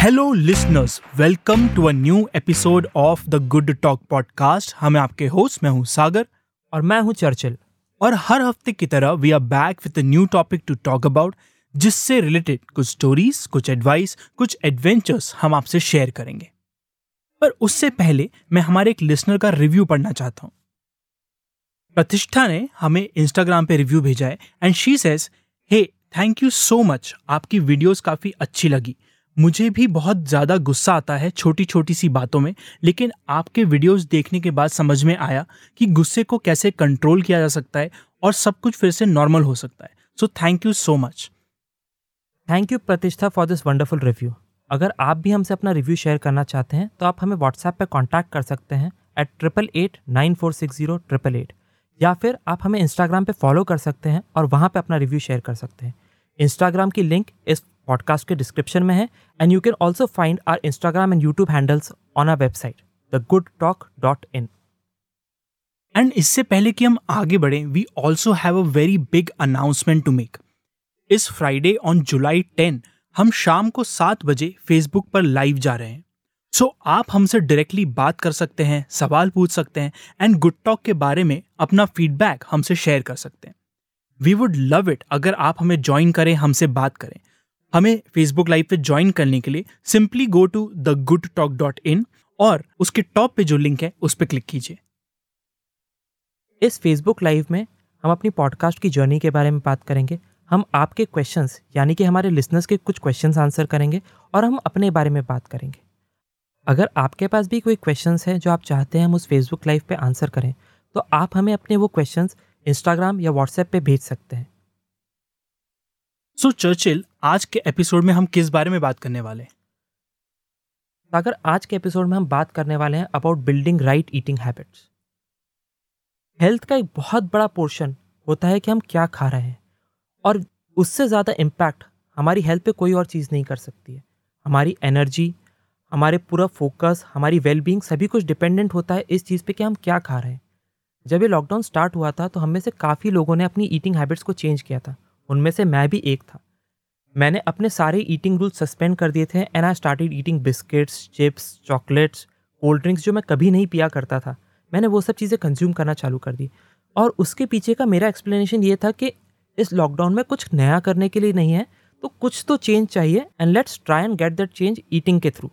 Hello listeners welcome to a new episode of the good talk podcast हम आपके host मैं हूँ सागर और मैं हूँ चर्चिल और हर हफ़्ते की तरह we are back with a new topic to talk about जिससे रिलेटेड कुछ स्टोरीज कुछ एडवाइस कुछ एडवेंचर्स हम आपसे शेयर करेंगे. पर उससे पहले मैं हमारे एक लिसनर का रिव्यू पढ़ना चाहता हूँ. प्रतिष्ठा ने हमें इंस्टाग्राम पे रिव्यू भेजा है and she says hey thank you so much आपकी वीडियोस काफ़ी अच्छी लगी. मुझे भी बहुत ज़्यादा गुस्सा आता है छोटी छोटी सी बातों में, लेकिन आपके वीडियोस देखने के बाद समझ में आया कि गुस्से को कैसे कंट्रोल किया जा सकता है और सब कुछ फिर से नॉर्मल हो सकता है। So thank you so much. Thank you Pratishtha for this wonderful review. अगर आप भी हमसे अपना रिव्यू शेयर करना चाहते हैं तो आप हमें व्हाट्सएप पर कॉन्टैक्ट कर सकते हैं at triple eight nine four six zero triple eight या फिर आप हमें इंस्टाग्राम पे फॉलो कर सकते हैं और वहाँ पे अपना रिव्यू शेयर कर सकते हैं। इंस्टाग्राम की लिंक इस पॉडकास्ट के डिस्क्रिप्शन में है and you can also find our Instagram and YouTube handles on our website the good talk dot in and इससे पहले कि हम आगे बढ़ें we also have a very big announcement to make इस फ्राइडे ऑन जुलाई टेन हम शाम को सात बजे फेसबुक पर लाइव जा रहे हैं। सो so, आप हमसे डायरेक्टली बात कर सकते हैं सवाल पूछ सकते हैं एंड गुड टॉक के बारे में अपना फीडबैक हमसे शेयर कर सकते हैं। वी वुड लव इट अगर आप हमें ज्वाइन करें हमसे बात करें। हमें फेसबुक लाइव पे ज्वाइन करने के लिए simply go to the good talk dot in और उसके टॉप पे जो लिंक है उस पर क्लिक कीजिए। इस फेसबुक लाइव में हम अपनी पॉडकास्ट की जर्नी के बारे में बात करेंगे। हम आपके क्वेश्चंस यानी कि हमारे लिसनर्स के कुछ क्वेश्चंस आंसर करेंगे और हम अपने बारे में बात करेंगे। अगर आपके पास भी कोई क्वेश्चंस हैं जो आप चाहते हैं हम उस फेसबुक लाइव पे आंसर करें तो आप हमें अपने वो क्वेश्चंस इंस्टाग्राम या व्हाट्सएप पे भेज सकते हैं। सो so, चर्चिल आज के एपिसोड में हम किस बारे में बात करने वाले हैं? अगर आज के एपिसोड में हम बात करने वाले हैं about building right eating habits health का एक बहुत बड़ा पोर्शन होता है कि हम क्या खा रहे हैं। और उससे ज़्यादा इम्पैक्ट हमारी हेल्थ पे कोई और चीज़ नहीं कर सकती है। हमारी एनर्जी हमारे पूरा फोकस हमारी वेलबींग सभी कुछ डिपेंडेंट होता है इस चीज़ पे कि हम क्या खा रहे हैं। जब ये लॉकडाउन स्टार्ट हुआ था तो हम में से काफ़ी लोगों ने अपनी ईटिंग हैबिट्स को चेंज किया था। उनमें से मैं भी एक था। मैंने अपने सारे ईटिंग रूल सस्पेंड कर दिए थे and I started eating biscuits chips chocolates cold drinks जो मैं कभी नहीं पिया करता था। मैंने वो सब चीज़ें कंज्यूम करना चालू कर दी। और उसके पीछे का मेरा एक्सप्लेनेशन ये था कि इस लॉकडाउन में कुछ नया करने के लिए नहीं है तो कुछ तो चेंज चाहिए and let's try and get that change eating के थ्रू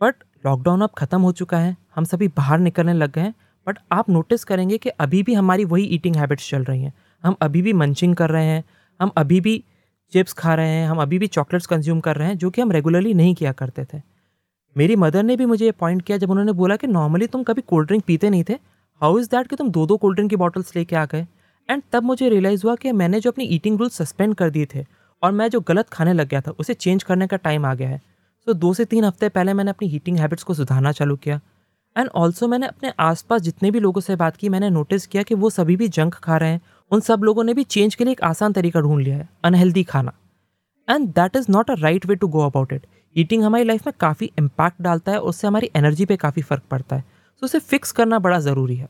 बट लॉकडाउन अब ख़त्म हो चुका है, हम सभी बाहर निकलने लग गए हैं बट आप नोटिस करेंगे कि अभी भी हमारी वही ईटिंग हैबिट्स चल रही हैं। हम अभी भी मंचिंग कर रहे हैं, हम अभी भी चिप्स खा रहे हैं, हम अभी भी चॉकलेट्स कंज्यूम कर रहे हैं, जो कि हम रेगुलरली नहीं किया करते थे। मेरी मदर ने भी मुझे ये पॉइंट किया जब उन्होंने बोला कि नॉर्मली तुम कभी कोल्ड ड्रिंक पीते नहीं थे। हाउ इज़ दैट कि तुम दो दो कोल्ड ड्रिंक की बॉटल्स लेके आ गए? एंड तब मुझे रियलाइज़ हुआ कि मैंने जो अपनी ईटिंग रूल सस्पेंड कर दिए थे, और मैं जो गलत खाने लग गया था, उसे चेंज करने का टाइम आ गया है। तो दो से तीन हफ़्ते पहले मैंने अपनी हीटिंग हैबिट्स को सुधारना चालू किया। एंड ऑल्सो मैंने अपने आसपास जितने भी लोगों से बात की, मैंने नोटिस किया कि वो सभी भी जंक खा रहे हैं उन सब लोगों ने भी चेंज के लिए एक आसान तरीका ढूंढ लिया है अनहेल्दी खाना। And that is not a right way to go about it eating हमारी लाइफ में काफ़ी इम्पैक्ट डालता है उससे हमारी एनर्जी पे काफ़ी फ़र्क पड़ता है। सो so, उसे फिक्स करना बड़ा ज़रूरी है।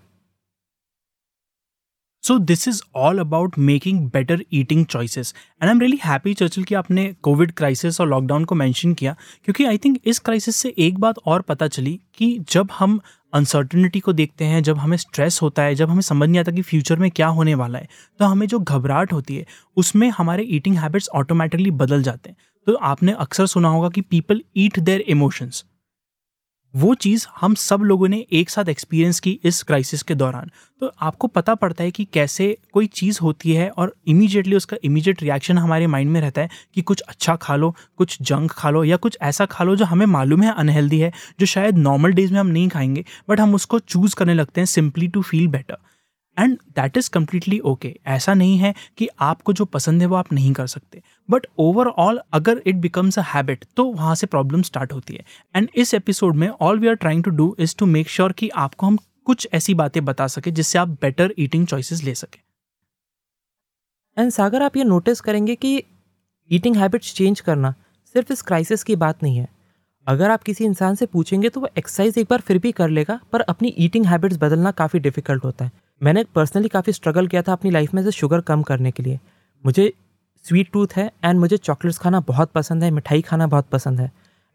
So this is all about making better eating choices and I am really happy Churchill कि आपने कोविड क्राइसिस और लॉकडाउन को मेंशन किया, क्योंकि आई थिंक इस क्राइसिस से एक बात और पता चली कि जब हम अनसर्टनिटी को देखते हैं, जब हमें स्ट्रेस होता है, जब हमें समझ नहीं आता कि फ्यूचर में क्या होने वाला है तो हमें जो घबराहट होती है, उसमें हमारे ईटिंग हैबिट्स ऑटोमेटिकली बदल जाते हैं। तो आपने अक्सर सुना होगा कि पीपल ईट देयर इमोशंस वो चीज़ हम सब लोगों ने एक साथ एक्सपीरियंस की इस क्राइसिस के दौरान। तो आपको पता पड़ता है कि कैसे कोई चीज़ होती है और इमीजिएटली उसका इमीजिएट रिएक्शन हमारे माइंड में रहता है कि कुछ अच्छा खा लो, कुछ जंक खा लो या कुछ ऐसा खा लो जो हमें मालूम है अनहेल्दी है, जो शायद नॉर्मल डेज़ में हम नहीं खाएँगे बट हम उसको चूज़ करने लगते हैं simply to feel better and that is completely okay ऐसा नहीं है कि आपको जो पसंद है वो आप नहीं कर सकते। बट ओवरऑल अगर इट बिकम्स अ हैबिट तो वहाँ से प्रॉब्लम स्टार्ट होती है। एंड इस एपिसोड में all we are trying to do is to make sure कि आपको हम कुछ ऐसी बातें बता सके जिससे आप बेटर ईटिंग चॉइसेस ले सकें। एंड सागर, आप ये नोटिस करेंगे कि ईटिंग हैबिट्स चेंज करना सिर्फ़ इस क्राइसिस की बात नहीं है। अगर आप किसी इंसान से पूछेंगे तो वो एक्सरसाइज एक बार फिर भी कर लेगा, पर अपनी ईटिंग हैबिट्स बदलना काफ़ी डिफ़िकल्ट होता है। मैंने पर्सनली काफ़ी स्ट्रगल किया था अपनी लाइफ में से शुगर कम करने के लिए। मुझे स्वीट टूथ है एंड मुझे चॉकलेट्स खाना बहुत पसंद है, मिठाई खाना बहुत पसंद है।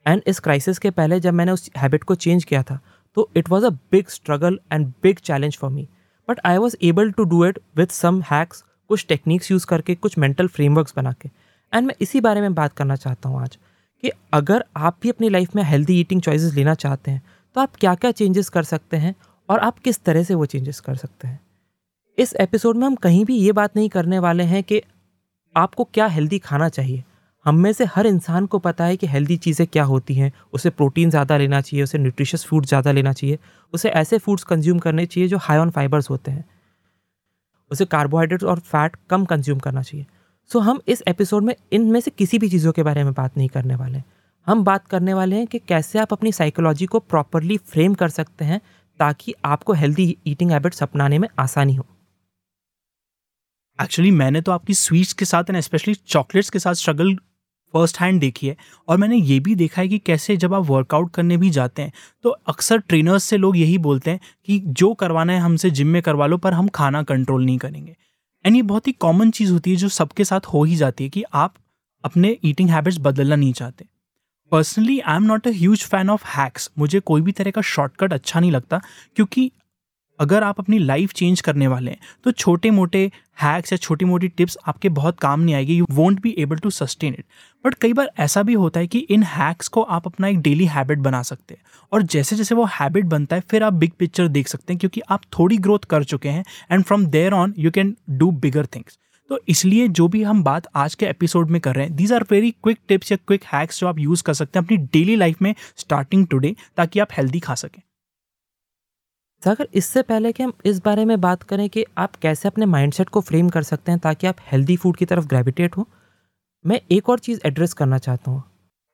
एंड इस क्राइसिस के पहले जब मैंने उस हैबिट को चेंज किया था तो it was a big struggle and big challenge for me but I was able to do it with some hacks कुछ टेक्निक्स यूज़ करके, कुछ मेंटल फ्रेमवर्क्स बना के। एंड मैं इसी बारे में बात करना चाहता हूँ आज कि अगर आप भी अपनी लाइफ में हेल्दी ईटिंग चॉइसेस लेना चाहते हैं तो आप क्या क्या चेंजेस कर सकते हैं और आप किस तरह से वो चेंजेस कर सकते हैं? इस एपिसोड में हम कहीं भी ये बात नहीं करने वाले हैं कि आपको क्या हेल्दी खाना चाहिए। हम में से हर इंसान को पता है कि हेल्दी चीज़ें क्या होती हैं। उसे प्रोटीन ज़्यादा लेना चाहिए, उसे न्यूट्रिशियस फ़ूड ज़्यादा लेना चाहिए। उसे ऐसे फूड्स कंज्यूम करने चाहिए जो हाई ऑन फाइबर्स होते हैं। उसे कार्बोहाइड्रेट और फैट कम कंज्यूम करना चाहिए। सो हम इस एपिसोड में इनमें से किसी भी चीज़ों के बारे में बात नहीं करने वाले हम बात करने वाले हैं कि कैसे आप अपनी साइकोलॉजी को प्रॉपरली फ्रेम कर सकते हैं ताकि आपको हेल्दी ईटिंग हैबिट्स अपनाने में आसानी हो। एक्चुअली मैंने तो आपकी स्वीट्स के साथ एंड स्पेशली चॉकलेट्स के साथ स्ट्रगल फ़र्स्ट हैंड देखी है और मैंने ये भी देखा है कि कैसे जब आप वर्कआउट करने भी जाते हैं तो अक्सर ट्रेनर्स से लोग यही बोलते हैं कि जो करवाना है हमसे जिम में करवा लो, पर हम खाना कंट्रोल नहीं करेंगे। एंड ये बहुत ही कॉमन चीज़ होती है जो सबके साथ हो ही जाती है कि आप अपने ईटिंग हैबिट्स बदलना नहीं चाहते। Personally I am not a huge fan of hacks मुझे कोई भी तरह का शॉर्टकट अच्छा नहीं लगता, क्योंकि अगर आप अपनी लाइफ चेंज करने वाले हैं तो छोटे मोटे हैक्स या छोटी मोटी टिप्स आपके बहुत काम नहीं आएगी you won't be able to sustain it but कई बार ऐसा भी होता है कि इन हैक्स को आप अपना एक डेली हैबिट बना सकते हैं। और जैसे जैसे वो हैबिट बनता है, फिर आप बिग पिक्चर देख सकते हैं, क्योंकि आप थोड़ी ग्रोथ कर चुके हैं and from there on you can do bigger things तो इसलिए जो भी हम बात आज के एपिसोड में कर रहे हैं these are very quick tips या क्विक हैक्स जो आप यूज़ कर सकते हैं अपनी डेली लाइफ में स्टार्टिंग टुडे ताकि आप हेल्दी खा सकें। अगर इससे पहले कि हम इस बारे में बात करें कि आप कैसे अपने माइंडसेट को फ्रेम कर सकते हैं ताकि आप हेल्दी फ़ूड की तरफ़ ग्रेविटेट हो, मैं एक और चीज़ एड्रेस करना चाहता हूँ।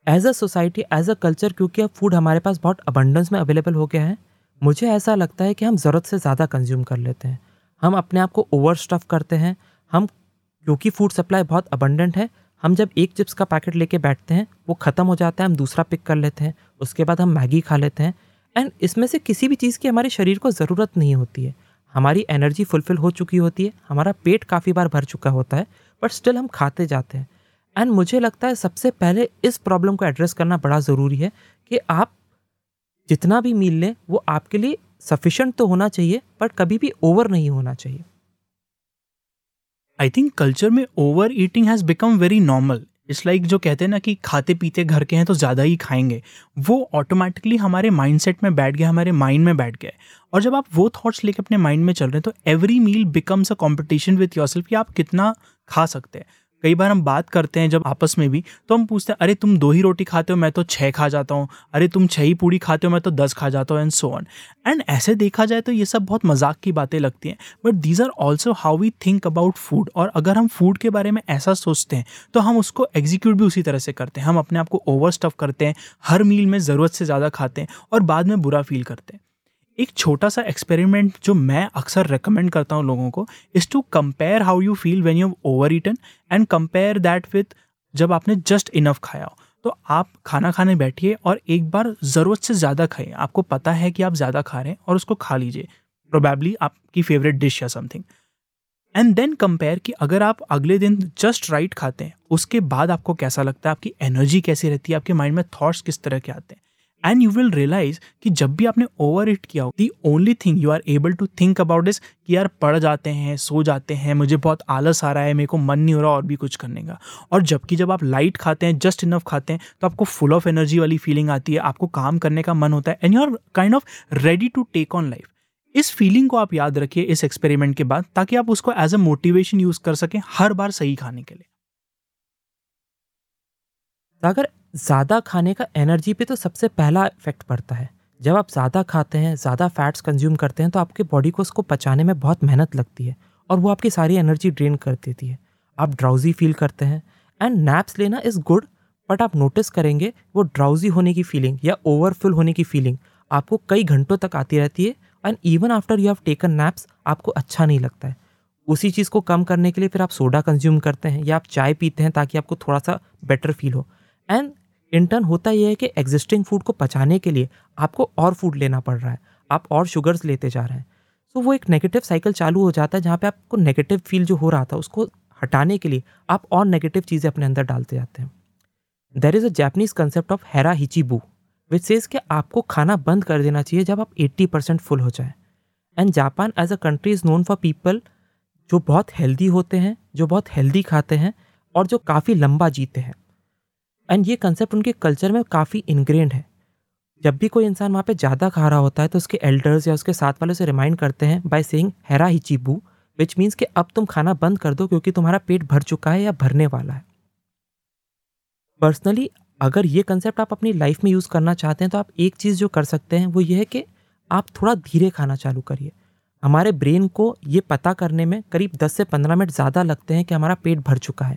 As a society as a culture क्योंकि अब फ़ूड हमारे पास बहुत अबंडेंस में अवेलेबल हो गया है, मुझे ऐसा लगता है कि हम ज़रूरत से ज़्यादा कंज्यूम कर लेते हैं। हम अपने आप को ओवर स्टफ़ करते हैं, हम क्योंकि फ़ूड सप्लाई बहुत अबंडेंट है, हम जब एक चिप्स का पैकेट लेके बैठते हैं, वो ख़त्म हो जाता है, हम दूसरा पिक कर लेते हैं, उसके बाद हम मैगी खा लेते हैं। एंड इसमें से किसी भी चीज़ की हमारे शरीर को ज़रूरत नहीं होती है। हमारी एनर्जी फुलफिल हो चुकी होती है, हमारा पेट काफ़ी बार भर चुका होता है बट स्टिल हम खाते जाते हैं। एंड मुझे लगता है सबसे पहले इस प्रॉब्लम को एड्रेस करना बड़ा ज़रूरी है कि आप जितना भी मील लें, वो आपके लिए सफिशेंट तो होना चाहिए बट कभी भी ओवर नहीं होना चाहिए। आई थिंक कल्चर में overeating has become very normal it's like जो कहते हैं ना कि खाते पीते घर के हैं तो ज़्यादा ही खाएँगे। वो ऑटोमेटिकली हमारे माइंडसेट में बैठ गया, हमारे माइंड में बैठ गया और जब आप वो थॉट्स लेके अपने माइंड में चल रहे हैं तो every meal becomes a competition with yourself कि आप कितना खा सकते हैं। कई बार हम बात करते हैं जब आपस में भी तो हम पूछते हैं, अरे, तुम दो ही रोटी खाते हो, मैं तो छः खा जाता हूँ। अरे, तुम छः ही पूड़ी खाते हो, मैं तो दस खा जाता हूँ एंड सो ऑन एंड ऐसे देखा जाए तो ये सब बहुत मज़ाक की बातें लगती हैं। But these are also how we think about food और अगर हम फ़ूड के बारे में ऐसा सोचते हैं तो हम उसको एग्जीक्यूट भी उसी तरह से करते हैं। हम अपने आप को ओवर स्टफ़ करते हैं, हर मील में ज़रूरत से ज़्यादा खाते हैं और बाद में बुरा फील करते हैं। एक छोटा सा एक्सपेरिमेंट जो मैं अक्सर रिकमेंड करता हूँ लोगों को is to compare how you feel when you overeaten and compare that with जब आपने जस्ट इनफ खाया हो। तो आप खाना खाने बैठिए और एक बार ज़रूरत से ज़्यादा खाइए। आपको पता है कि आप ज़्यादा खा रहे हैं और उसको खा लीजिए। प्रोबेबली आपकी फेवरेट डिश या समथिंग एंड देन कंपेयर कि अगर आप अगले दिन जस्ट राइट खाते हैं, उसके बाद आपको कैसा लगता है? आपकी एनर्जी कैसी रहती है? आपके माइंड में थॉट्स किस तरह के आते हैं? एंड यू विल रियलाइज़ कि जब भी आपने ओवर इट किया हो the only thing you are able to think about इस कि यार पढ़ जाते हैं, सो जाते हैं, मुझे बहुत आलस आ रहा है, मेरे को मन नहीं हो रहा और भी कुछ करने का। और जबकि जब आप लाइट खाते हैं जस्ट इनफ खाते हैं तो आपको फुल ऑफ़ एनर्जी वाली फीलिंग आती है, आपको काम करने का मन होता है and you are kind of ready to take on life इस फीलिंग को आप याद रखिए इस एक्सपेरिमेंट के बाद, ताकि आप उसको एज अ मोटिवेशन यूज़ कर सकें हर बार सही खाने के लिए। अगर ज़्यादा खाने का एनर्जी पे तो सबसे पहला इफ़ेक्ट पड़ता है। जब आप ज़्यादा खाते हैं, ज़्यादा फैट्स कंज्यूम करते हैं तो आपके बॉडी को उसको पचाने में बहुत मेहनत लगती है और वो आपकी सारी एनर्जी ड्रेन कर देती है। आप ड्राउजी फील करते हैं एंड नैप्स लेना इज़ गुड बट आप नोटिस करेंगे वो ड्राउजी होने की फीलिंग या ओवरफुल होने की फीलिंग आपको कई घंटों तक आती रहती है and even after you have taken naps आपको अच्छा नहीं लगता है। उसी चीज़ को कम करने के लिए फिर आप सोडा कंज्यूम करते हैं या आप चाय पीते हैं ताकि आपको थोड़ा सा बेटर फील हो। एंड इंटर्न होता यह है कि एग्जिस्टिंग फ़ूड को पचाने के लिए आपको और फ़ूड लेना पड़ रहा है। आप और शुगर्स लेते जा रहे हैं। सो वो एक नेगेटिव साइकिल चालू हो जाता है जहाँ पे आपको नेगेटिव फील जो हो रहा था उसको हटाने के लिए आप और नेगेटिव चीज़ें अपने अंदर डालते जाते हैं। There is a Japanese concept of hara hachibu which says कि आपको खाना बंद कर देना चाहिए जब आप 80 परसेंट फुल हो जाए। And Japan as a country is known for people जो बहुत हेल्दी होते हैं, जो बहुत हेल्दी खाते हैं और जो काफ़ी लंबा जीते हैं। एंड ये कंसेप्ट उनके कल्चर में काफ़ी इनग्रेंड है। जब भी कोई इंसान वहाँ पे ज़्यादा खा रहा होता है तो उसके एल्डर्स या उसके साथ वालों से रिमाइंड करते हैं by saying hara hachibu which means कि अब तुम खाना बंद कर दो क्योंकि तुम्हारा पेट भर चुका है या भरने वाला है। पर्सनली अगर ये कंसेप्ट आप अपनी लाइफ में यूज़ करना चाहते हैं तो आप एक चीज़ जो कर सकते हैं, वो ये है कि आप थोड़ा धीरे खाना चालू करिए। हमारे ब्रेन को ये पता करने में करीब 10 से 15 मिनट ज़्यादा लगते हैं कि हमारा पेट भर चुका है।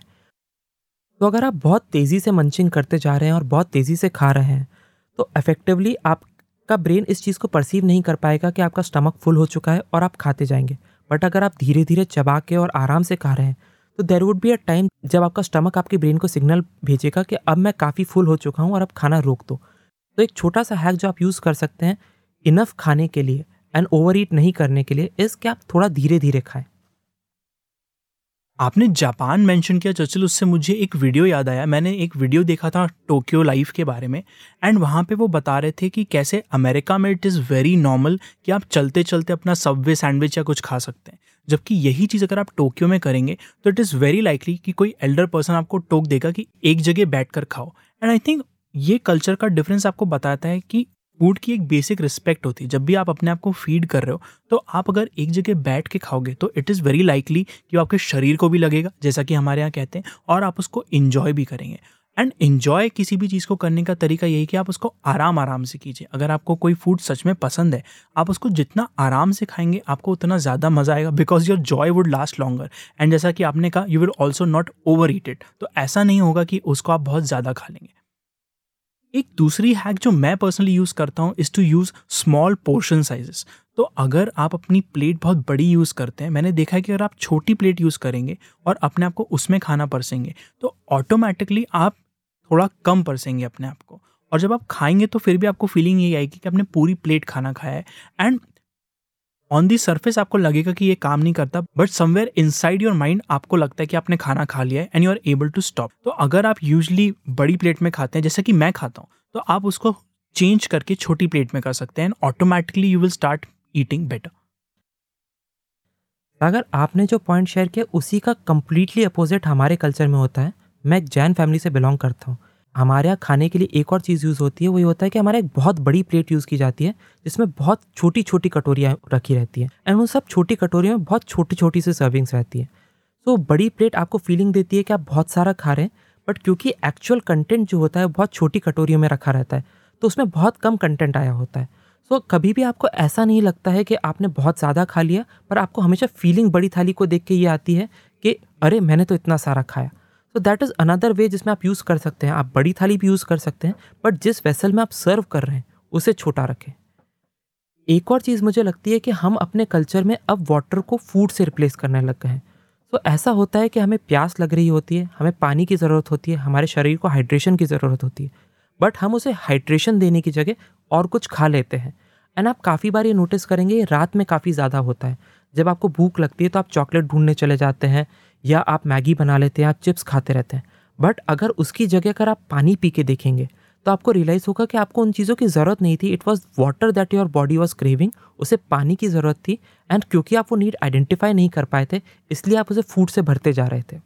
तो अगर आप बहुत तेज़ी से मंचिंग करते जा रहे हैं और बहुत तेज़ी से खा रहे हैं तो इफेक्टिवली आपका ब्रेन इस चीज़ को परसीव नहीं कर पाएगा कि आपका स्टमक फुल हो चुका है और आप खाते जाएँगे। बट अगर आप धीरे धीरे चबा के और आराम से खा रहे हैं तो there would be a time जब आपका स्टमक आपके ब्रेन को सिग्नल भेजेगा कि अब मैं काफ़ी फुल हो चुका हूँ और अब खाना रोक दो। तो एक छोटा सा हैक जो आप यूज़ कर सकते हैं इनफ खाने के लिए एंड ओवर ईट नहीं करने के लिए इस कि आप थोड़ा धीरे धीरे खाएँ। आपने जापान मेंशन किया, चर्चिल, उससे मुझे एक वीडियो याद आया। मैंने एक वीडियो देखा था टोक्यो लाइफ के बारे में एंड वहाँ पे वो बता रहे थे कि कैसे अमेरिका में इट इज़ वेरी नॉर्मल कि आप चलते चलते अपना सबवे सैंडविच या कुछ खा सकते हैं। जबकि यही चीज़ अगर आप टोक्यो में करेंगे तो इट इज़ वेरी लाइकली कि कोई एल्डर पर्सन आपको टोक देगा कि एक जगह बैठ कर खाओ। एंड आई थिंक ये कल्चर का डिफरेंस आपको बताता है कि फ़ूड की एक बेसिक रिस्पेक्ट होती है। जब भी आप अपने आप को फ़ीड कर रहे हो तो आप अगर एक जगह बैठ के खाओगे तो इट इज़ वेरी लाइकली कि आपके शरीर को भी लगेगा, जैसा कि हमारे यहाँ कहते हैं, और आप उसको इन्जॉय भी करेंगे। एंड इन्जॉय किसी भी चीज़ को करने का तरीका यही कि आप उसको आराम आराम से कीजिए। अगर आपको कोई फ़ूड सच में पसंद है, आप उसको जितना आराम से खाएँगे, आपको उतना ज़्यादा मज़ा आएगा because your joy would last longer and जैसा कि आपने कहा you will also not over eat it तो ऐसा नहीं होगा कि उसको आप बहुत ज़्यादा खा लेंगे। एक दूसरी हैक जो मैं पर्सनली यूज़ करता हूँ is to use small portion sizes तो अगर आप अपनी प्लेट बहुत बड़ी यूज़ करते हैं, मैंने देखा है कि अगर आप छोटी प्लेट यूज़ करेंगे और अपने आप को उसमें खाना परसेंगे तो ऑटोमेटिकली आप थोड़ा कम परसेंगे अपने आप को। और जब आप खाएँगे तो फिर भी आपको फीलिंग यही आएगी कि आपने पूरी प्लेट खाना खाया है। एंड ऑन दी सर्फेस आपको लगेगा कि ये काम नहीं करता but somewhere inside your mind आपको लगता है कि आपने खाना खा लिया है and you are able to stop तो अगर आप यूजली बड़ी प्लेट में खाते हैं, जैसे कि मैं खाता हूँ तो आप उसको चेंज करके छोटी प्लेट में कर सकते हैं and automatically you will start eating better अगर आपने जो पॉइंट शेयर किया, उसी का कम्प्लीटली अपोजिट हमारे कल्चर में होता है। मैं एक जैन फैमिली से बिलोंग करता हूँ। हमारे यहाँ खाने के लिए एक और चीज़ यूज़ होती है वही होता है कि हमारे एक बहुत बड़ी प्लेट यूज़ की जाती है जिसमें बहुत छोटी छोटी कटोरियाँ रखी रहती हैं एंड उन सब छोटी कटोरियों में बहुत छोटी छोटी सी सर्विंग्स रहती हैं। सो so, बड़ी प्लेट आपको फीलिंग देती है कि आप बहुत सारा खा रहे हैं बट क्योंकि एक्चुअल कंटेंट जो होता है बहुत छोटी कटोरियों में रखा रहता है तो उसमें बहुत कम कंटेंट आया होता है। सो so, कभी भी आपको ऐसा नहीं लगता है कि आपने बहुत ज़्यादा खा लिया पर आपको हमेशा फीलिंग बड़ी थाली को देख के ये आती है कि अरे मैंने तो इतना सारा खाया। तो दैट इज़ अनदर वे जिसमें आप यूज़ कर सकते हैं। आप बड़ी थाली भी यूज़ कर सकते हैं बट जिस वेसल में आप सर्व कर रहे हैं, उसे छोटा रखें। एक और चीज़ मुझे लगती है कि हम अपने कल्चर में अब वाटर को फ़ूड से रिप्लेस करने लग गए हैं। तो ऐसा होता है कि हमें प्यास लग रही होती है, हमें पानी की ज़रूरत होती है, हमारे शरीर को हाइड्रेशन की ज़रूरत होती है। बट हम उसे हाइड्रेशन देने की जगह और कुछ खा लेते हैं। एंड आप काफ़ी बार ये नोटिस करेंगे रात में काफ़ी ज़्यादा होता है। जब आपको भूख लगती है तो आप चॉकलेट ढूँढने चले जाते हैं या आप मैगी बना लेते हैं आप चिप्स खाते रहते हैं। बट अगर उसकी जगह अगर आप पानी पी के देखेंगे तो आपको रियलाइज़ होगा कि आपको उन चीज़ों की ज़रूरत नहीं थी। It was water that your body was craving उसे पानी की ज़रूरत थी। एंड क्योंकि आप वो नीड आइडेंटिफाई नहीं कर पाए थे, इसलिए आप उसे फ़ूड से भरते जा रहे थे।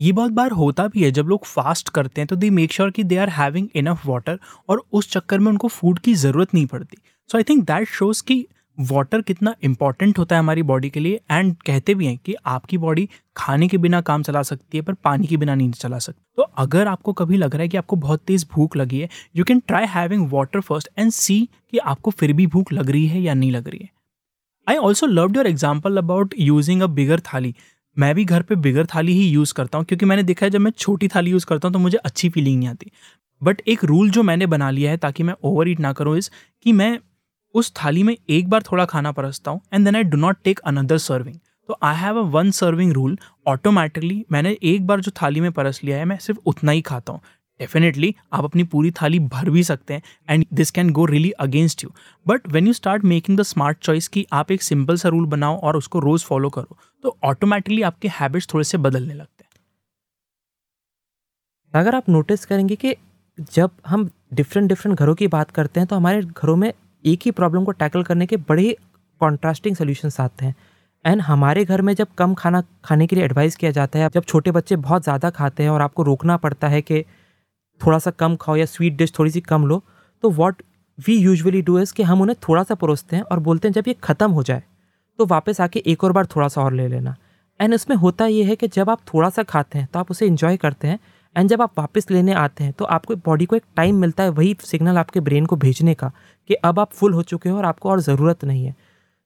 ये बहुत बार होता भी है, जब लोग फास्ट करते हैं तो दे मेक श्योर कि they are having enough water और उस चक्कर में उनको फ़ूड की ज़रूरत नहीं पड़ती। So I think that shows कि वाटर कितना इंपॉर्टेंट होता है हमारी बॉडी के लिए एंड कहते भी हैं कि आपकी बॉडी खाने के बिना काम चला सकती है, पर पानी के बिना नहीं चला सकती। तो अगर आपको कभी लग रहा है कि आपको बहुत तेज़ भूख लगी है you can try having water first and see कि आपको फिर भी भूख लग रही है या नहीं लग रही है। I also love your example about using a bigger thali मैं भी घर पे बिगर थाली ही यूज़ करता हूँ, क्योंकि मैंने देखा है जब मैं छोटी थाली यूज़ करता हूँ तो मुझे अच्छी फीलिंग नहीं आती। बट एक रूल जो मैंने बना लिया है, ताकि मैं ओवर ईट ना करूँ इस कि मैं उस थाली में एक बार थोड़ा खाना परसता हूँ and then I do not take another serving तो I have a one serving rule automatically मैंने एक बार जो थाली में परस लिया है, मैं सिर्फ़ उतना ही खाता हूँ। डेफिनेटली आप अपनी पूरी थाली भर भी सकते हैं and this can go really against you but when you start making the smart choice कि आप एक सिंपल सा रूल बनाओ और उसको रोज़ फॉलो करो तो ऑटोमेटिकली आपके हैबिट्स थोड़े से बदलने लगते हैं। अगर आप नोटिस करेंगे कि जब हम डिफरेंट डिफरेंट घरों की बात करते हैं तो हमारे घरों में एक ही प्रॉब्लम को टैकल करने के बड़े कॉन्ट्रास्टिंग सोल्यूशंस आते हैं। एंड हमारे घर में जब कम खाना, खाने के लिए एडवाइस किया जाता है जब छोटे बच्चे बहुत ज़्यादा खाते हैं और आपको रोकना पड़ता है कि थोड़ा सा कम खाओ या स्वीट डिश थोड़ी सी कम लो तो what we usually do is कि हम उन्हें थोड़ा सा परोसते हैं और बोलते हैं, जब ये ख़त्म हो जाए तो वापस आके एक और बार थोड़ा सा और ले लेना। एंड इसमें होता ये है कि जब आप थोड़ा सा खाते हैं तो आप उसे इन्जॉय करते हैं। एंड जब आप वापस लेने आते हैं तो आपको बॉडी को एक टाइम मिलता है वही सिग्नल आपके ब्रेन को भेजने का। कि अब आप फुल हो चुके हो और आपको और ज़रूरत नहीं है।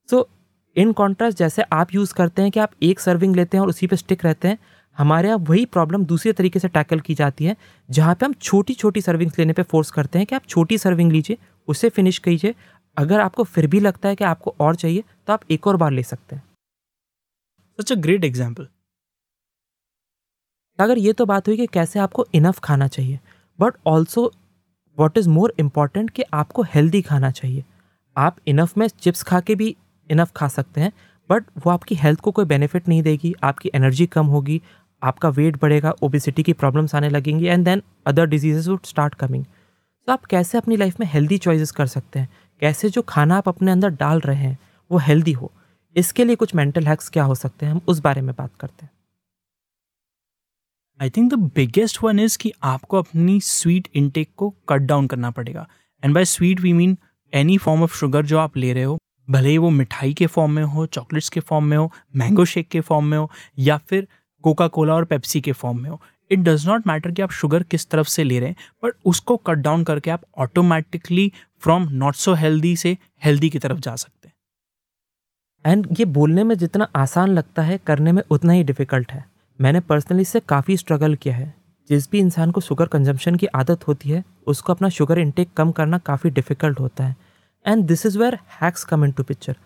सो इन कॉन्ट्रास्ट जैसे आप यूज़ करते हैं कि आप एक सर्विंग लेते हैं और उसी पे स्टिक रहते हैं हमारे यहाँ वही प्रॉब्लम दूसरे तरीके से टैकल की जाती है जहाँ पे हम छोटी छोटी सर्विंग्स लेने पे फोर्स करते हैं कि आप छोटी सर्विंग लीजिए उसे फिनिश कीजिए। अगर आपको फिर भी लगता है कि आपको और चाहिए तो आप एक और बार ले सकते हैं। सच अ ग्रेट एग्ज़ाम्पल अगर ये तो बात हुई कि कैसे आपको इनफ खाना चाहिए but also what is more important कि आपको हेल्दी खाना चाहिए। आप इनफ में चिप्स खा के भी इनफ खा सकते हैं बट वो आपकी हेल्थ को कोई बेनिफिट नहीं देगी, आपकी एनर्जी कम होगी, आपका वेट बढ़ेगा ओबिसिटी की प्रॉब्लम्स आने लगेंगी and then other diseases would start coming तो आप कैसे अपनी लाइफ में हेल्दी चॉइसेस कर सकते हैं? कैसे जो खाना आप अपने अंदर डाल रहे हैं, वो हेल्दी हो? इसके लिए कुछ मेंटल हैक्स क्या हो सकते हैं? हम उस बारे में बात करते हैं। I think the biggest one is कि आपको अपनी स्वीट इनटेक को कट डाउन करना पड़ेगा। And by sweet we mean any form of sugar जो आप ले रहे हो, भले ही वो मिठाई के फॉर्म में हो चॉकलेट्स के फॉर्म में हो मैंगो शेक के फॉर्म में हो, या फिर कोका कोला और पेप्सी के फॉर्म में हो। इट डज़ नॉट मैटर कि आप शुगर किस तरफ़ से ले रहे हैं बट उसको कट डाउन करके आप automatically from not so healthy से हेल्दी की तरफ़ जा सकते हैं। एंड ये बोलने में जितना आसान लगता है, करने में उतना ही डिफ़िकल्ट है। मैंने पर्सनली इससे काफ़ी स्ट्रगल किया है। जिस भी इंसान को शुगर कंजम्पशन की आदत होती है, उसको अपना शुगर इंटेक कम करना काफ़ी डिफ़िकल्ट होता है। And this is where hacks come in to picture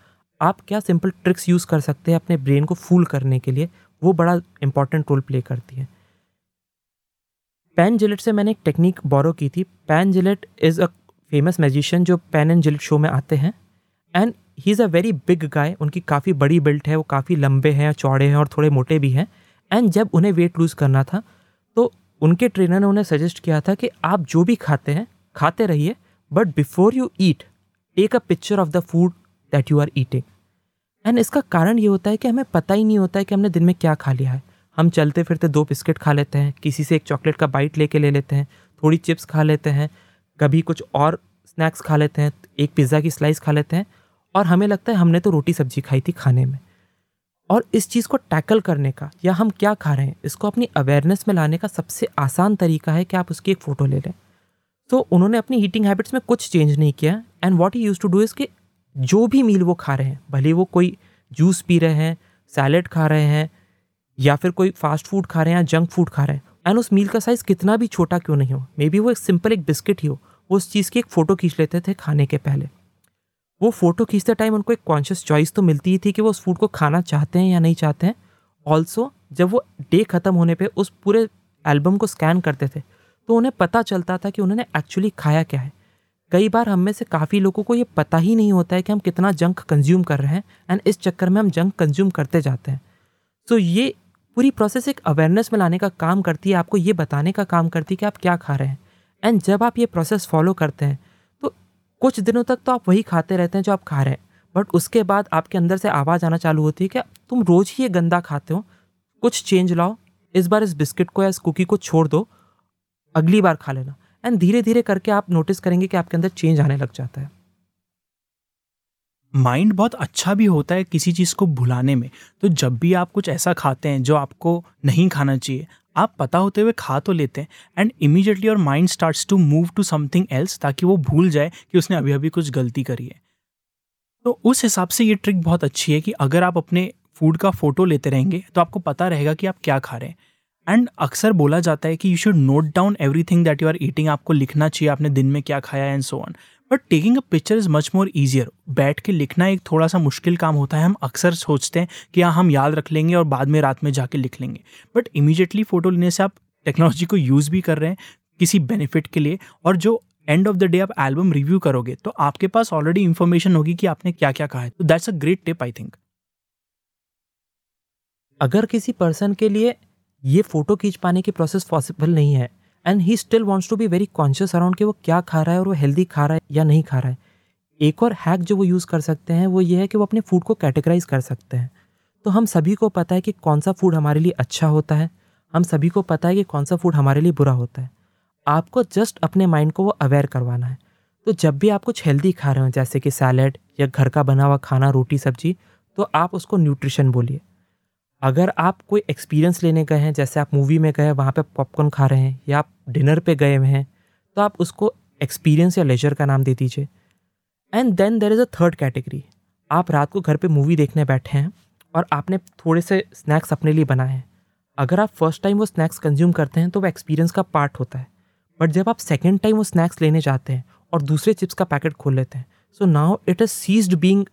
आप क्या सिंपल ट्रिक्स यूज़ कर सकते हैं अपने ब्रेन को फूल करने के लिए? वो बड़ा इंपॉर्टेंट रोल प्ले करती है। पैन जिलेट से मैंने एक टेक्निक बोरो की थी। Penn Jillette is a famous magician जो पैन एंड जिलेट शो में आते हैं। And he is a very big guy उनकी काफ़ी बड़ी बिल्ट है, वो काफ़ी लंबे हैं, चौड़े हैं और थोड़े मोटे भी हैं। एंड जब उन्हें वेट लूज़ करना था तो उनके ट्रेनर ने उन्हें सजेस्ट किया था कि आप जो भी खाते हैं, खाते रहिए but before you eat take a picture of the food that you are eating and इसका कारण ये होता है कि हमें पता ही नहीं होता है कि हमने दिन में क्या खा लिया है। हम चलते फिरते दो बिस्किट खा लेते हैं, किसी से एक चॉकलेट का बाइट लेके ले लेते हैं, थोड़ी चिप्स खा लेते हैं, कभी कुछ और स्नैक्स खा लेते हैं, एक पिज़्ज़ा की स्लाइस खा लेते हैं, और हमें लगता है हमने तो रोटी सब्ज़ी खाई थी खाने में। और इस चीज़ को टैकल करने का, या हम क्या खा रहे हैं, इसको अपनी अवेयरनेस में लाने का सबसे आसान तरीका है कि आप उसकी एक फ़ोटो ले लें। तो उन्होंने अपनी हीटिंग हैबिट्स में कुछ चेंज नहीं किया and what he use to do is कि जो भी मील वो खा रहे हैं, भले वो कोई जूस पी रहे हैं सैलड खा रहे हैं, या फिर कोई फास्ट फ़ूड खा रहे हैं या जंक फ़ूड खा रहे हैं एंड उस मील का साइज़ कितना भी छोटा क्यों नहीं हो मे बी वो एक सिंपल एक बिस्किट ही हो, वो उस चीज़ की एक फ़ोटो खींच लेते थे खाने के पहले। वो फ़ोटो खींचते टाइम उनको एक कॉन्शियस चॉइस तो मिलती ही थी कि वो उस फ़ूड को खाना चाहते हैं या नहीं चाहते हैं। ऑल्सो जब वो डे ख़त्म होने पे उस पूरे एल्बम को स्कैन करते थे तो उन्हें पता चलता था कि उन्होंने एक्चुअली खाया क्या है। कई बार हम में से काफ़ी लोगों को ये पता ही नहीं होता है कि हम कितना जंक कंज्यूम कर रहे हैं एंड इस चक्कर में हम जंक कंज्यूम करते जाते हैं। सो so, ये पूरी प्रोसेस एक अवेयरनेस में लाने का काम करती है, आपको ये बताने का काम करती है कि आप क्या खा रहे हैं। एंड जब आप ये प्रोसेस फॉलो करते हैं कुछ दिनों तक तो आप वही खाते रहते हैं जो आप खा रहे हैं। बट उसके बाद आपके अंदर से आवाज़ आना चालू होती है कि तुम रोज़ ही ये गंदा खाते हो। कुछ चेंज लाओ। इस बार इस बिस्किट को या इस कुकी को छोड़ दो। अगली बार खा लेना। एंड धीरे धीरे करके आप नोटिस करेंगे कि आपके अंदर चेंज आने लग जाता है। माइंड बहुत अच्छा भी होता है किसी चीज़ को भुलाने में। तो जब भी आप कुछ ऐसा खाते हैं जो आपको नहीं खाना चाहिए आप पता होते हुए खा तो लेते हैं and immediately your mind starts to move to something else ताकि वो भूल जाए कि उसने अभी अभी कुछ गलती करी है। तो उस हिसाब से ये ट्रिक बहुत अच्छी है कि अगर आप अपने फ़ूड का फ़ोटो लेते रहेंगे तो आपको पता रहेगा कि आप क्या खा रहे हैं। एंड अक्सर बोला जाता है कि you should note down everything that you are eating आपको लिखना चाहिए आपने दिन में क्या खाया and so on but taking a picture is much more easier बैठ के लिखना एक थोड़ा सा मुश्किल काम होता है। हम अक्सर सोचते हैं कि हाँ हम याद रख लेंगे और बाद में रात में जाके लिख लेंगे। बट इमीजिएटली फ़ोटो लेने से आप टेक्नोलॉजी को यूज़ भी कर रहे हैं किसी बेनिफिट के लिए। और जो एंड ऑफ़ द डे आप एल्बम रिव्यू करोगे तो आपके पास ऑलरेडी इन्फॉर्मेशन होगी कि आपने क्या क्या कहा है। तो that's a great tip I think अगर किसी पर्सन के लिए ये फ़ोटो खींच पाने की प्रोसेस पॉसिबल नहीं है and he still wants to be very conscious around कि वो क्या खा रहा है और वो हेल्दी खा रहा है या नहीं खा रहा है। एक और हैक जो वो यूज़ कर सकते हैं वो ये है कि वो अपने फ़ूड को कैटेगराइज कर सकते हैं। तो हम सभी को पता है कि कौन सा फ़ूड हमारे लिए अच्छा होता है। हम सभी को पता है कि कौन सा फ़ूड हमारे लिए बुरा होता है। आपको जस्ट अपने माइंड को वो अवेयर करवाना है। तो जब भी आप कुछ हेल्दी खा रहे हो, जैसे कि सैलड या घर का बना हुआ खाना, रोटी, सब्ज़ी तो आप उसको न्यूट्रिशन बोलिए। अगर आप कोई एक्सपीरियंस लेने गए हैं, जैसे आप मूवी में गए, वहाँ पे पॉपकॉर्न खा रहे हैं या आप डिनर पे गए हुए हैं तो आप उसको एक्सपीरियंस या लेजर का नाम दे दीजिए। And then there is a third category आप रात को घर पे मूवी देखने बैठे हैं और आपने थोड़े से स्नैक्स अपने लिए बनाए हैं। अगर आप फ़र्स्ट टाइम वो स्नैक्स कंज्यूम करते हैं तो वो एक्सपीरियंस का पार्ट होता है। बट जब आप सेकेंड टाइम वो स्नैक्स लेने जाते हैं और दूसरे चिप्स का पैकेट खोल लेते हैं so now it is ceased being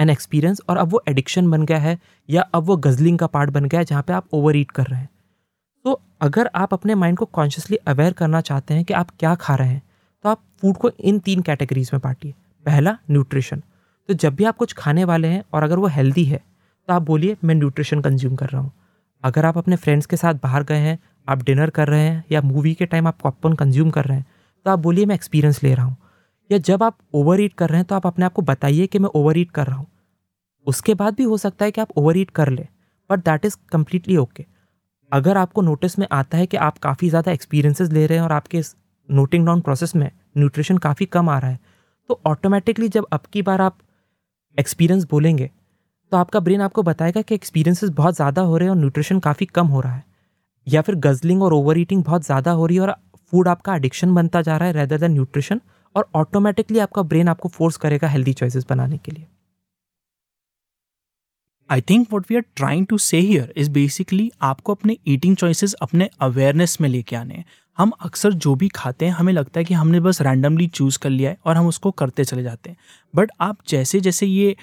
an experience और अब वो एडिक्शन बन गया है या अब वो गजलिंग का पार्ट बन गया है जहाँ पे आप ओवर ईट कर रहे हैं। तो अगर आप अपने माइंड को कॉन्शियसली अवेयर करना चाहते हैं कि आप क्या खा रहे हैं तो आप फ़ूड को इन तीन कैटेगरीज में बांटिए। पहला न्यूट्रिशन तो जब भी आप कुछ खाने वाले हैं और अगर वो हेल्दी है तो आप बोलिए, मैं न्यूट्रिशन कंज्यूम कर रहा हूँ। अगर आप अपने फ्रेंड्स के साथ बाहर गए हैं, आप डिनर कर रहे हैं या मूवी के टाइम आप पॉपकॉर्न कंज्यूम कर रहे हैं तो आप बोलिए, मैं एक्सपीरियंस ले रहा हूँ। या जब आप ओवर ईट कर रहे हैं तो आप अपने आप को बताइए कि मैं ओवर ईट कर रहा हूँ। उसके बाद भी हो सकता है कि आप ओवर ईट कर ले but that is completely okay अगर आपको नोटिस में आता है कि आप काफ़ी ज़्यादा एक्सपीरियंसेस ले रहे हैं और आपके इस नोटिंग डाउन प्रोसेस में न्यूट्रिशन काफ़ी कम आ रहा है तो ऑटोमेटिकली जब अब की बार आप एक्सपीरियंस बोलेंगे तो आपका ब्रेन आपको बताएगा कि एक्सपीरियंसेस बहुत ज़्यादा हो रहे हैं और न्यूट्रिशन काफ़ी कम हो रहा है। या फिर गजलिंग और ओवर ईटिंग बहुत ज़्यादा हो रही है और फ़ूड आपका एडिक्शन बनता जा रहा है रेदर देन न्यूट्रिशन और ऑटोमेटिकली आपका ब्रेन आपको फोर्स करेगा हेल्दी चॉइसेस बनाने के लिए। I think what we are trying to say here is basically आपको अपने ईटिंग चॉइसेस अपने अवेयरनेस में लेके आने हम अक्सर जो भी खाते हैं, हमें लगता है कि हमने बस रैंडमली चूज़ कर लिया है और हम उसको करते चले जाते हैं। बट आप जैसे जैसे ये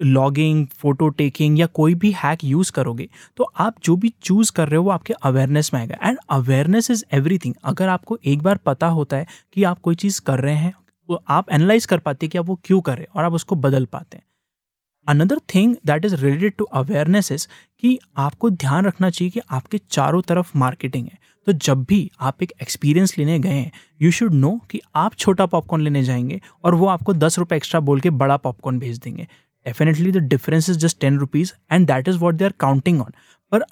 लॉगिंग फ़ोटो टेकिंग या कोई भी हैक यूज़ करोगे तो आप जो भी चूज़ कर रहे हो वो आपके अवेयरनेस में आएगा। एंड अवेयरनेस इज़ एवरीथिंग अगर आपको एक बार पता होता है कि आप कोई चीज़ कर रहे हैं तो आप एनालाइज कर पाते हैं कि आप वो क्यों कर रहे हैं और आप उसको बदल पाते हैं। Another thing that is related to awareness is कि आपको ध्यान रखना चाहिए कि आपके चारों तरफ़ मार्केटिंग है। तो जब भी आप एक एक्सपीरियंस लेने गए हैं यू शुड नो कि आप छोटा पॉपकॉर्न लेने जाएँगे और वो आपको दस रुपये एक्स्ट्रा बोल के बड़ा पॉपकॉर्न भेज देंगे। Definitely the difference is just ten rupees and that is what they are counting on पर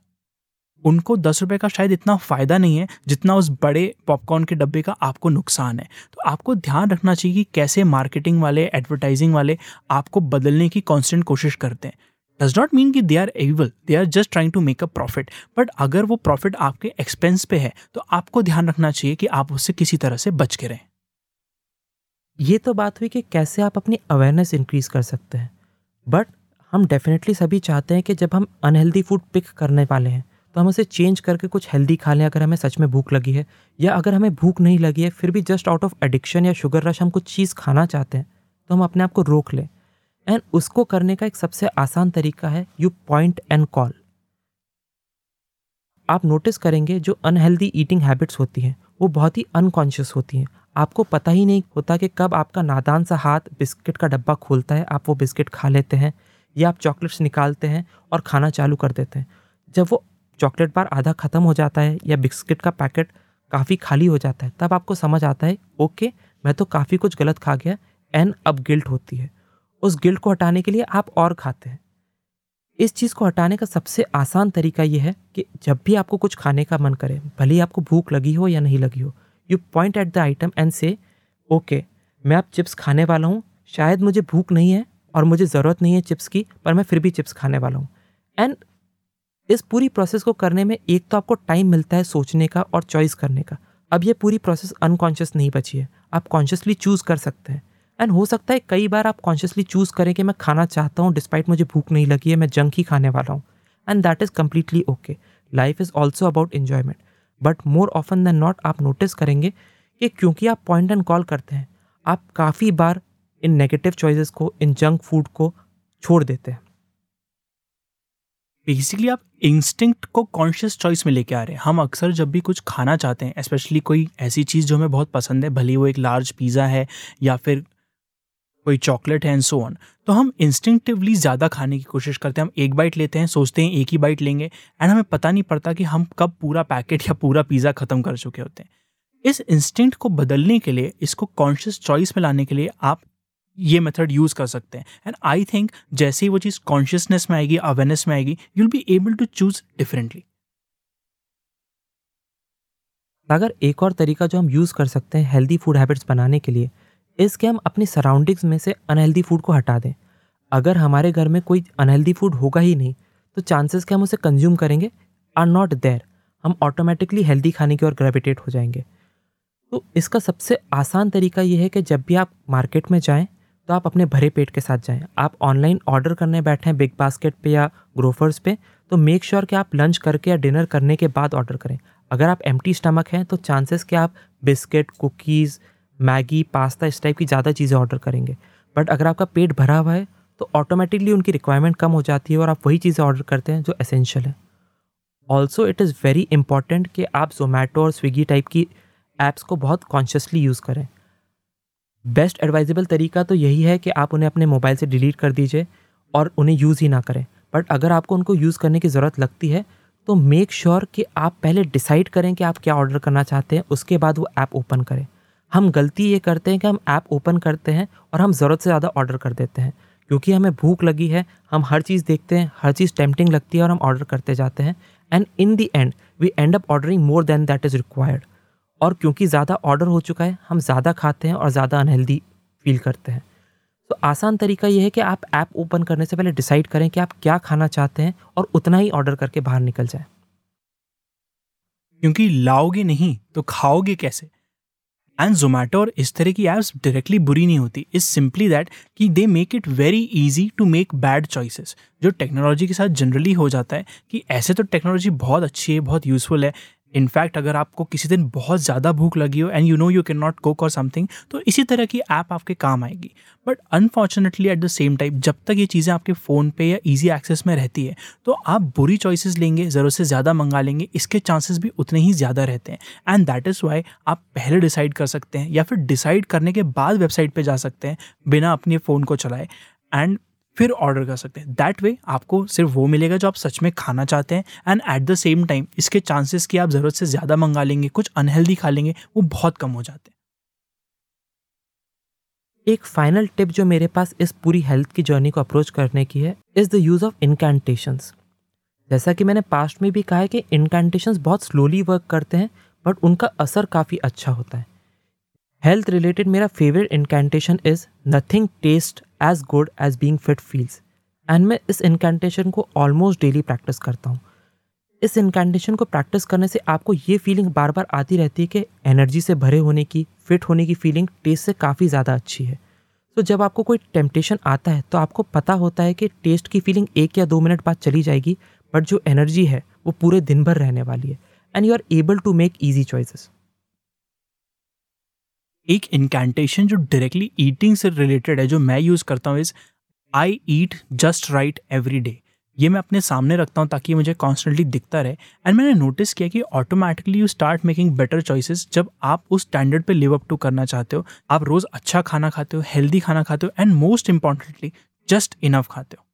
उनको दस रुपये का शायद इतना फ़ायदा नहीं है जितना उस बड़े पॉपकॉर्न के डब्बे का आपको नुकसान है। तो आपको ध्यान रखना चाहिए कि कैसे मार्केटिंग वाले एडवर्टाइजिंग वाले आपको बदलने की कॉन्स्टेंट कोशिश करते हैं। डज नॉट मीन कि they are evil they are just trying to make a profit but अगर वो प्रॉफिट आपके एक्सपेंस पे है तो आपको ध्यान रखना चाहिए कि आप उससे किसी तरह से बच के रहें। ये तो बात हुई कि कैसे आप अपनी अवेयरनेस इंक्रीज कर सकते हैं। बट हम डेफिनेटली सभी चाहते हैं कि जब हम अनहेल्दी फ़ूड पिक करने वाले हैं तो हम उसे चेंज करके कुछ हेल्दी खा लें, अगर हमें सच में भूख लगी है, या अगर हमें भूख नहीं लगी है, फिर भी जस्ट आउट ऑफ़ एडिक्शन या शुगर रश हम कुछ चीज़ खाना चाहते हैं तो हम अपने आप को रोक लें। एंड उसको करने का एक सबसे आसान तरीका है यू पॉइंट एंड कॉल आप नोटिस करेंगे, जो अनहेल्दी ईटिंग हैबिट्स होती हैं, वो बहुत ही अनकॉन्शियस होती हैं। आपको पता ही नहीं होता कि कब आपका नादान सा हाथ बिस्किट का डब्बा खोलता है, आप वो बिस्किट खा लेते हैं या आप चॉकलेट्स निकालते हैं और खाना चालू कर देते हैं। जब वो चॉकलेट बार आधा ख़त्म हो जाता है या बिस्किट का पैकेट काफ़ी खाली हो जाता है, तब आपको समझ आता है, ओके, मैं तो काफ़ी कुछ गलत खा गया, एंड अब गिल्ट होती है। उस गिल्ट को हटाने के लिए आप और खाते हैं। इस चीज़ को हटाने का सबसे आसान तरीका ये है कि जब भी आपको कुछ खाने का मन करे, भले ही आपको भूख लगी हो या नहीं लगी हो you point at the item and say okay मैं अब चिप्स खाने वाला हूँ। शायद मुझे भूख नहीं है और मुझे ज़रूरत नहीं है चिप्स की, पर मैं फिर भी चिप्स खाने वाला हूँ। एंड इस पूरी प्रोसेस को करने में एक तो आपको टाइम मिलता है सोचने का और चॉइस करने का। अब ये पूरी प्रोसेस अनकॉन्शियस नहीं बची है। आप कॉन्शियसली चूज़ कर सकते हैं। एंड हो सकता है कई बार आप कॉन्शियसली चूज़ करें कि मैं खाना चाहता हूँ डिस्पाइट मुझे भूख नहीं लगी है, मैं जंक ही खाने वाला हूँ। And that is completely okay life is also about enjoyment but more often than not आप नोटिस करेंगे कि क्योंकि आप पॉइंट एंड कॉल करते हैं, आप काफ़ी बार इन नेगेटिव चॉइसेस को, इन जंक फ़ूड को छोड़ देते हैं। बेसिकली आप इंस्टिंक्ट को कॉन्शियस चॉइस में लेके आ रहे हैं। हम अक्सर जब भी कुछ खाना चाहते हैं स्पेशली कोई ऐसी चीज़ जो हमें बहुत पसंद है, भले वो एक लार्ज पिज़्ज़ा है या फिर कोई चॉकलेट है एंड सो ऑन तो हम इंस्टिंक्टिवली ज़्यादा खाने की कोशिश करते हैं। हम एक बाइट लेते हैं, सोचते हैं एक ही बाइट लेंगे एंड हमें पता नहीं पड़ता कि हम कब पूरा पैकेट या पूरा पिज़्ज़ा ख़त्म कर चुके होते हैं। इस इंस्टिंक्ट को बदलने के लिए, इसको कॉन्शियस चॉइस में लाने के लिए आप ये मेथड यूज़ कर सकते हैं। एंड आई थिंक जैसे ही वो चीज़ कॉन्शियसनेस में आएगी अवेयरनेस में आएगी you'll be able to choose differently अगर एक और तरीका जो हम यूज़ कर सकते हैं हेल्दी फ़ूड हैबिट्स बनाने के लिए इसके हम अपनी सराउंडिंग्स में से अनहेल्दी फ़ूड को हटा दें। अगर हमारे घर में कोई अनहेल्दी फ़ूड होगा ही नहीं तो चांसेस कि हम उसे कंज्यूम करेंगे आर नॉट देयर हम ऑटोमेटिकली हेल्दी खाने की ओर ग्रेविटेट हो जाएँगे। तो इसका सबसे आसान तरीका ये है कि जब भी आप मार्केट में जाएँ तो आप अपने भरे पेट के साथ जाएँ। आप ऑनलाइन ऑर्डर करने बैठे बिग बास्केट पे या ग्रोफर्स पे तो मेक श्योर sure कि आप लंच करके या डिनर करने के बाद ऑर्डर करें। अगर आप एम स्टमक हैं तो चांसेस कि आप बिस्किट कुकीज़ मैगी, पास्ता, इस टाइप की ज़्यादा चीज़ें ऑर्डर करेंगे। बट अगर आपका पेट भरा हुआ है तो ऑटोमेटिकली उनकी रिक्वायरमेंट कम हो जाती है और आप वही चीज़ें ऑर्डर करते हैं जो एसेंशियल है। Also it is very important कि आप जोमेटो और स्विगी टाइप की ऐप्स को बहुत कॉन्शियसली यूज़ करें। बेस्ट एडवाइजेबल तरीका तो यही है कि आप उन्हें अपने मोबाइल से डिलीट कर दीजिए और उन्हें यूज़ ही ना करें। बट अगर आपको उनको यूज़ करने की ज़रूरत लगती है तो मेक श्योर sure कि आप पहले डिसाइड करें कि आप क्या ऑर्डर करना चाहते हैं, उसके बाद वो ऐप ओपन करें। हम गलती ये करते हैं कि हम ऐप ओपन करते हैं और हम ज़रूरत से ज़्यादा ऑर्डर कर देते हैं। क्योंकि हमें भूख लगी है, हम हर चीज़ देखते हैं, हर चीज़ टेम्पटिंग लगती है और हम ऑर्डर करते जाते हैं। And in the end we end up ordering more than that is required और क्योंकि ज़्यादा ऑर्डर हो चुका है, हम ज़्यादा खाते हैं और ज़्यादा अनहेल्दी फील करते हैं। तो आसान तरीका ये है कि आप ऐप ओपन करने से पहले डिसाइड करें कि आप क्या खाना चाहते हैं और उतना ही ऑर्डर करके बाहर निकल जाए। क्योंकि लाओगे नहीं तो खाओगे कैसे? एंड जोमेटो और इस तरह की ऐप्स डायरेक्टली बुरी नहीं होती। इज़ सिंपली दैट कि they make it very easy to make bad choices जो टेक्नोलॉजी के साथ जनरली हो जाता है कि ऐसे तो टेक्नोलॉजी बहुत अच्छी है, बहुत यूज़फुल है। इनफैक्ट अगर आपको किसी दिन बहुत ज़्यादा भूख लगी हो and you know you can not cook और समथिंग तो इसी तरह की ऐप आपके काम आएगी। But unfortunately at the same time जब तक ये चीज़ें आपके फ़ोन पे या ईजी एक्सेस में रहती है तो आप बुरी चॉइसेस लेंगे, ज़रूरत से ज़्यादा मंगा लेंगे, इसके चांसेस भी उतने ही ज़्यादा रहते हैं। एंड दैट इज़ वाई आप पहले डिसाइड कर सकते हैं, या फिर डिसाइड करने के बाद वेबसाइट पर जा सकते हैं, बिना अपने फ़ोन को चलाए। एंड फिर ऑर्डर कर सकते हैं। दैट वे आपको सिर्फ़ वो मिलेगा जो आप सच में खाना चाहते हैं and at the same time इसके चांसेस कि आप ज़रूरत से ज़्यादा मंगा लेंगे, कुछ अनहेल्दी खा लेंगे, वो बहुत कम हो जाते हैं। एक फाइनल टिप जो मेरे पास इस पूरी हेल्थ की जर्नी को अप्रोच करने की है is the use of incantations जैसा कि मैंने पास्ट में भी कहा है कि इनकैंटेशंस बहुत स्लोली वर्क करते हैं बट उनका असर काफ़ी अच्छा होता है। हेल्थ रिलेटेड मेरा favourite incantation is nothing taste as good as being fit feels and मैं इस इनकैंटेशन को ऑलमोस्ट डेली प्रैक्टिस करता हूँ। इस इनकैंटेशन को प्रैक्टिस करने से आपको ये फीलिंग बार बार आती रहती है कि एनर्जी से भरे होने की फिट होने की फीलिंग टेस्ट से काफ़ी ज़्यादा अच्छी है। तो जब आपको कोई टेम्पटेशन आता है तो आपको पता होता है कि टेस्ट की फीलिंग एक या दो मिनट बाद चली जाएगी बट जो एनर्जी है, वो पूरे दिन भर रहने वाली है। And you are able to make easy choices एक इनकेंटेशन जो डायरेक्टली ईटिंग से रिलेटेड है, जो मैं यूज़ करता हूँ is I eat just right every day ये मैं अपने सामने रखता हूँ ताकि मुझे कॉन्स्टेंटली दिखता रहे। एंड मैंने नोटिस किया कि automatically you start making better choices जब आप उस स्टैंडर्ड पे लिव अप टू करना चाहते हो। आप रोज़ अच्छा खाना खाते हो हेल्दी खाना खाते हो and most importantly just enough खाते हो।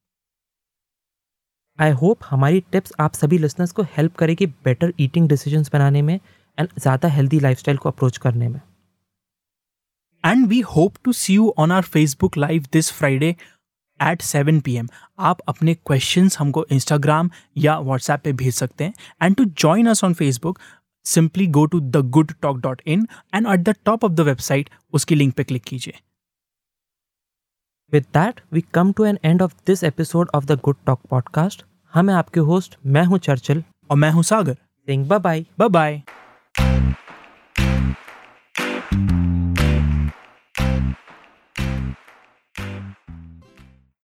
आई होप हमारी टिप्स आप सभी लिसनर्स को हेल्प करेगी बेटर ईटिंग डिसीजंस बनाने में एंड ज़्यादा हेल्दी लाइफस्टाइल को अप्रोच करने में। And we hope to see you on our Facebook live this Friday at seven p m आप अपने क्वेश्चन हमको इंस्टाग्राम या व्हाट्सएप पे भेज सकते हैं। And to join us on Facebook simply go to the Good Talk dot in and at the top of the website उसकी link पे क्लिक कीजिए। With that we come to an end of this episode of the Good Talk podcast हम हैं आपके host मैं हूँ Churchill. और मैं हूँ Sagar. Singh bye bye bye